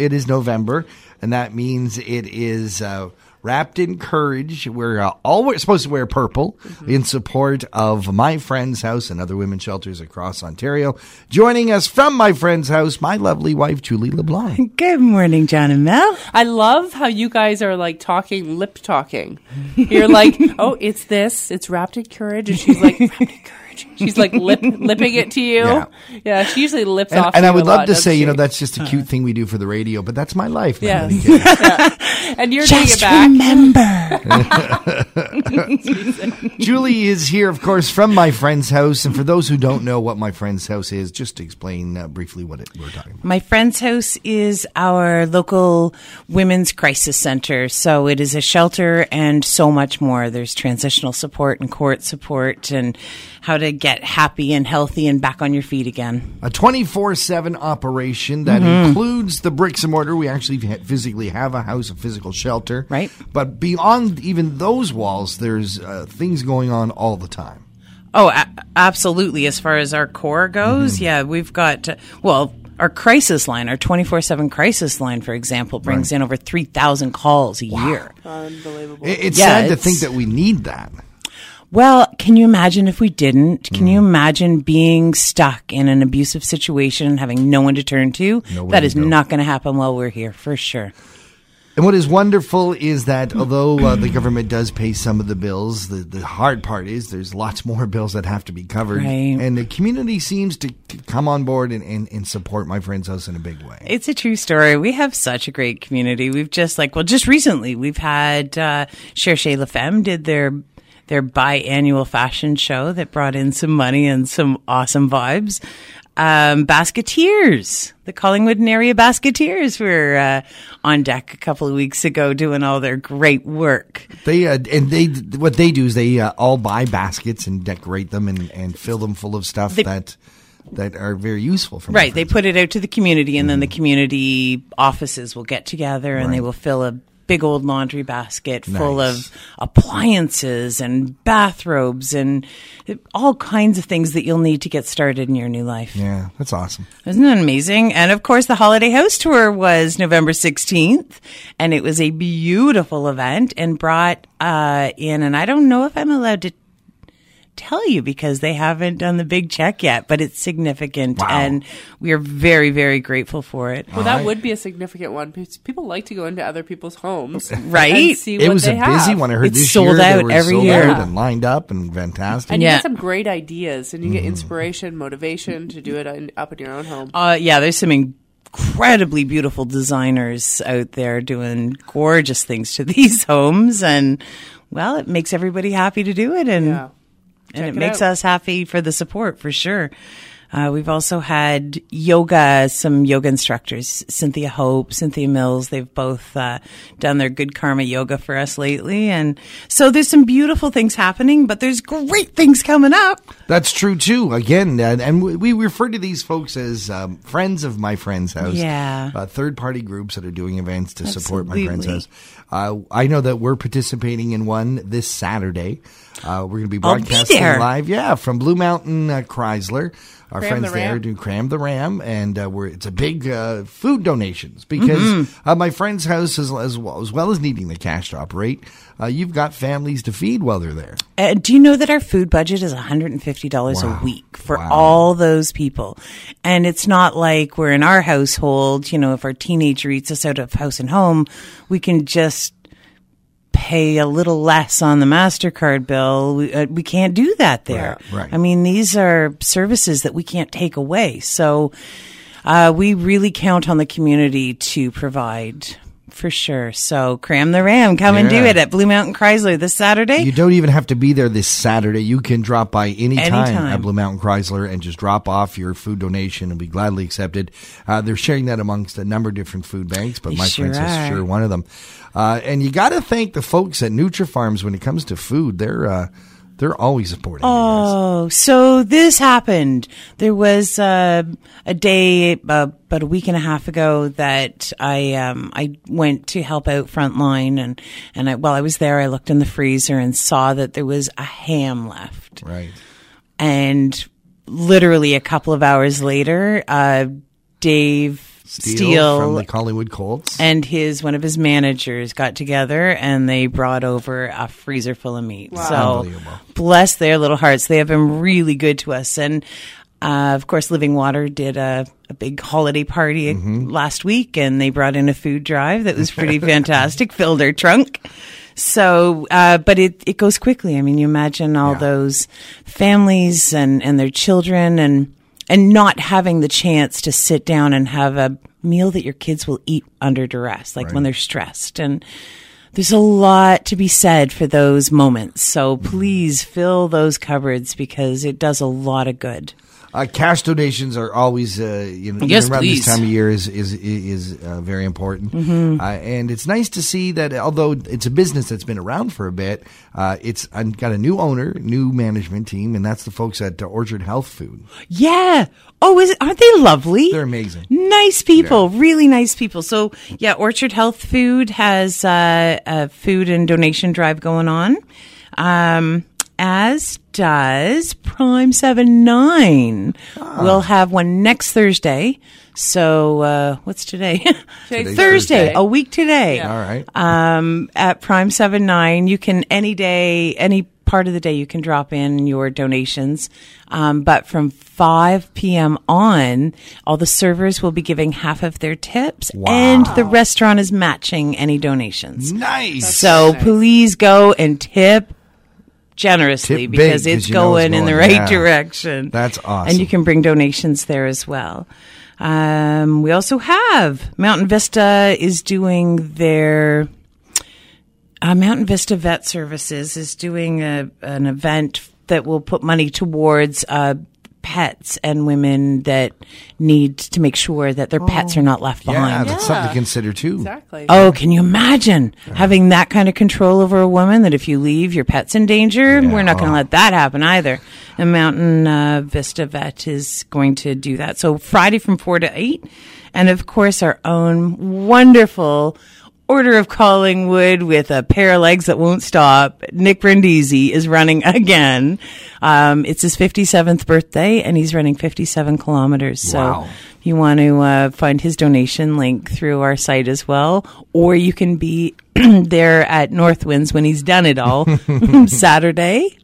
it is November, and that means it is uh, wrapped in courage. We're uh, all supposed to wear purple Mm-hmm. in support of My Friend's House and other women's shelters across Ontario. Joining us from My Friend's House, my lovely wife, Julie LeBlanc. Good morning, John and Mel. I love how you guys are like talking, lip talking. You're like, oh, it's this, it's wrapped in courage, and she's like, She's like lip lipping it to you. Yeah. Yeah, she usually lips And, off. and I would love lot, to say, you know, that's just a cute thing we do for the radio, but that's my life. Yeah. Cares. and you're doing it Just back. remember. Julie is here, of course, from my friend's house. And for those who don't know what my friend's house is, just to explain uh, briefly what it, we're talking about. My friend's house is our local women's crisis center. So it is a shelter and so much more. There's transitional support and court support and how to get happy and healthy and back on your feet again. A 24 7 operation that Mm-hmm. includes the bricks and mortar. We actually physically have a house, a physical shelter. Right. But beyond even those walls, there's uh, things going on all the time. Oh, a- absolutely. As far as our core goes, yeah, we've got, uh, well, our crisis line, our 24 7 crisis line, for example, brings in over 3,000 calls a year. Unbelievable. It- it's Yeah, sad to think that we need that. Well, can you imagine if we didn't? Can you imagine being stuck in an abusive situation and having no one to turn to? Nowhere that to is go. not going to happen while we're here, for sure. And what is wonderful is that although uh, the government does pay some of the bills, the, the hard part is there's lots more bills that have to be covered. Right. And the community seems to, come on board and, and, and support my friend's house in a big way. It's a true story. We have such a great community. We've just like, well, just recently we've had uh, Cherche La Femme did their their biannual fashion show that brought in some money and some awesome vibes. Um, Basketeers, the Collingwood and area Basketeers were uh, on deck a couple of weeks ago doing all their great work. They uh, and they what they do is they uh, all buy baskets and decorate them and, and fill them full of stuff They- that that are very useful for Right. They put it out to the community, and then the community offices will get together and they will fill a big old laundry basket full Nice. of appliances and bathrobes and all kinds of things that you'll need to get started in your new life. Yeah, that's awesome. Isn't that amazing? And of course, the Holiday House Tour was November 16th, and it was a beautiful event and brought uh, in, and I don't know if I'm allowed to tell you because they haven't done the big check yet, but it's significant, Wow. and we are very, very grateful for it. well, that right. would be a significant one because people like to go into other people's homes, Right? And see It what was they a busy have. one. I heard It's this sold year they out were every sold year. out and lined up and fantastic. And you Yeah. get some great ideas, and you get inspiration, motivation to do it in, up in your own home. Uh, yeah, there's some incredibly beautiful designers out there doing gorgeous things to these homes, and well, it makes everybody happy to do it, and Yeah. And it it makes out. us happy for the support for sure. Uh, we've also had yoga, some yoga instructors, Cynthia Hope, Cynthia Mills. They've both uh, done their good karma yoga for us lately. And so there's some beautiful things happening, but there's great things coming up. That's true too. Again, and, and we- we refer to these folks as um, friends of my friend's house. Yeah. uh, third-party groups that are doing events to support my friend's house. Uh, I know that we're participating in one this Saturday. Uh, we're going to be I'll be broadcasting live, yeah, from Blue Mountain uh, Chrysler. Our Cram friends the there do cram the ram, and uh, we're it's a big uh, food donations because Mm-hmm. uh, my friend's house, as, as well as well as needing the cash to operate, uh, you've got families to feed while they're there. Uh, do you know that our food budget is $150 Wow. a week for Wow. all those people? And it's not like we're in our household, you know, if our teenager eats us out of house and home, we can just pay a little less on the MasterCard bill. We, uh, we can't do that there. Right, right. I mean, these are services that we can't take away. So, uh, we really count on the community to provide for sure. So cram the ram, come and do it at Blue Mountain Chrysler this Saturday. You don't even have to be there this Saturday. You can drop by any time Anytime. at Blue Mountain Chrysler and just drop off your food donation and be gladly accepted. Uh, they're sharing that amongst a number of different food banks, but They my sure friends is are. sure one of them. Uh, and you got to thank the folks at NutriFarms when it comes to food. They're uh, they're always supporting you guys. Oh, so this happened. There was uh, a day uh, about a week and a half ago that I um, I went to help out Frontline, and and I, while I was there, I looked in the freezer and saw that there was a ham left, Right. and literally a couple of hours later, uh, Dave Steele, Steele from the Collingwood Colts. and his one of his managers got together and they brought over a freezer full of meat. So bless their little hearts. They have been really good to us. And uh, of course, Living Water did a, a big holiday party Mm-hmm. last week, and they brought in a food drive that was pretty fantastic. Filled their trunk. So, uh, but it, it goes quickly. I mean, you imagine all Yeah. those families and, and their children and and not having the chance to sit down and have a meal that your kids will eat under duress, like when they're stressed. And there's a lot to be said for those moments. So please fill those cupboards because it does a lot of good. Uh, cash donations are always, uh, you know, Yes, around please. this time of year is is is uh, very important. Uh, and it's nice to see that although it's a business that's been around for a bit, uh, it's uh, got a new owner, new management team, and that's the folks at uh, Orchard Health Food. Yeah. Oh, is it, aren't they lovely? They're amazing. Nice people, really nice people. So yeah, Orchard Health Food has uh, a food and donation drive going on, um, as does Prime Seven Nine. Ah. We'll have one next Thursday. So uh, what's today? Thursday, Thursday. a week today Yeah. All right. um, at Prime Seven Nine. You can any day, any part of the day, you can drop in your donations. Um, but from 5 p.m. on, all the servers will be giving half of their tips, and the restaurant is matching any donations. nice. So please go and tip generously Tip big, it's it's going in the right yeah. direction. That's awesome. And you can bring donations there as well. Um, we also have Mountain Vista is doing their uh, Mountain Vista Vet Services is doing a, an event that will put money towards uh, pets and women that need to make sure that their pets are not left yeah, behind. that's something to consider too. Exactly. Oh, can you imagine having that kind of control over a woman that if you leave, your pet's in danger? We're not going to let that happen either. And Mountain uh, Vista Vet is going to do that. So Friday from 4 to 8. And of course, our own wonderful Order of Collingwood with a pair of legs that won't stop. Nick Brindisi is running again. Um, it's his 57th birthday and he's running 57 kilometers. So Wow. you want to uh, find his donation link through our site as well, or you can be there at Northwinds when he's done it all Saturday.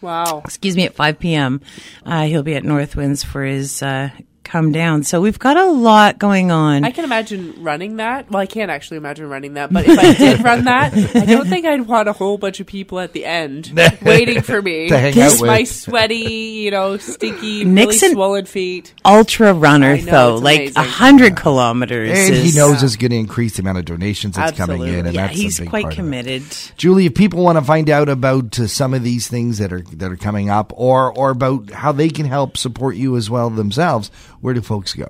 Wow. Excuse me, at 5 p.m. Uh, he'll be at Northwinds for his uh, come down. So we've got a lot going on. I can imagine running that. Well, I can't actually imagine running that, but if I did run that, I don't think I'd want a whole bunch of people at the end waiting for me. To hang Just out with. my sweaty, you know, stinky, Nixon- really swollen feet. Ultra runner know, though, like a hundred kilometers. And he is- knows it's going to increase the amount of donations that's coming in, and Yeah, that's a he's big quite part of it. committed. Julie, if people want to find out about uh, some of these things that are that are coming up, or or about how they can help support you as well themselves, where do folks go?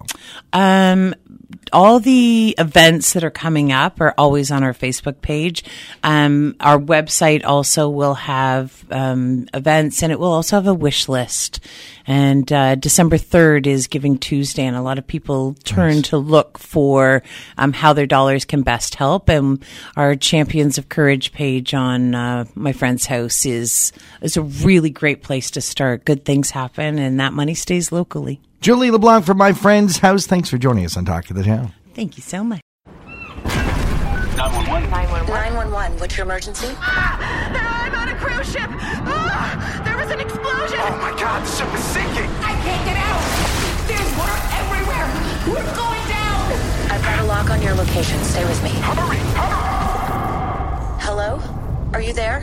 Um, all the events that are coming up are always on our Facebook page. Um, our website also will have um, events, and it will also have a wish list. And uh, December third is Giving Tuesday, and a lot of people turn to look for um, how their dollars can best help. And our Champions of Courage page on uh, my friend's house is is a really great place to start. Good things happen, and that money stays locally. Julie LeBlanc from my friend's house. Thanks for joining us on Talk of the Town. Thank you so much. 911. 911. 911. what's your emergency? I'm on a cruise ship. Ah, there was an explosion. Oh my god, the ship is sinking! I can't get out. There's water everywhere. We're going down. I've got a lock on your location. Stay with me. Hurry, hurry! Hello? Are you there?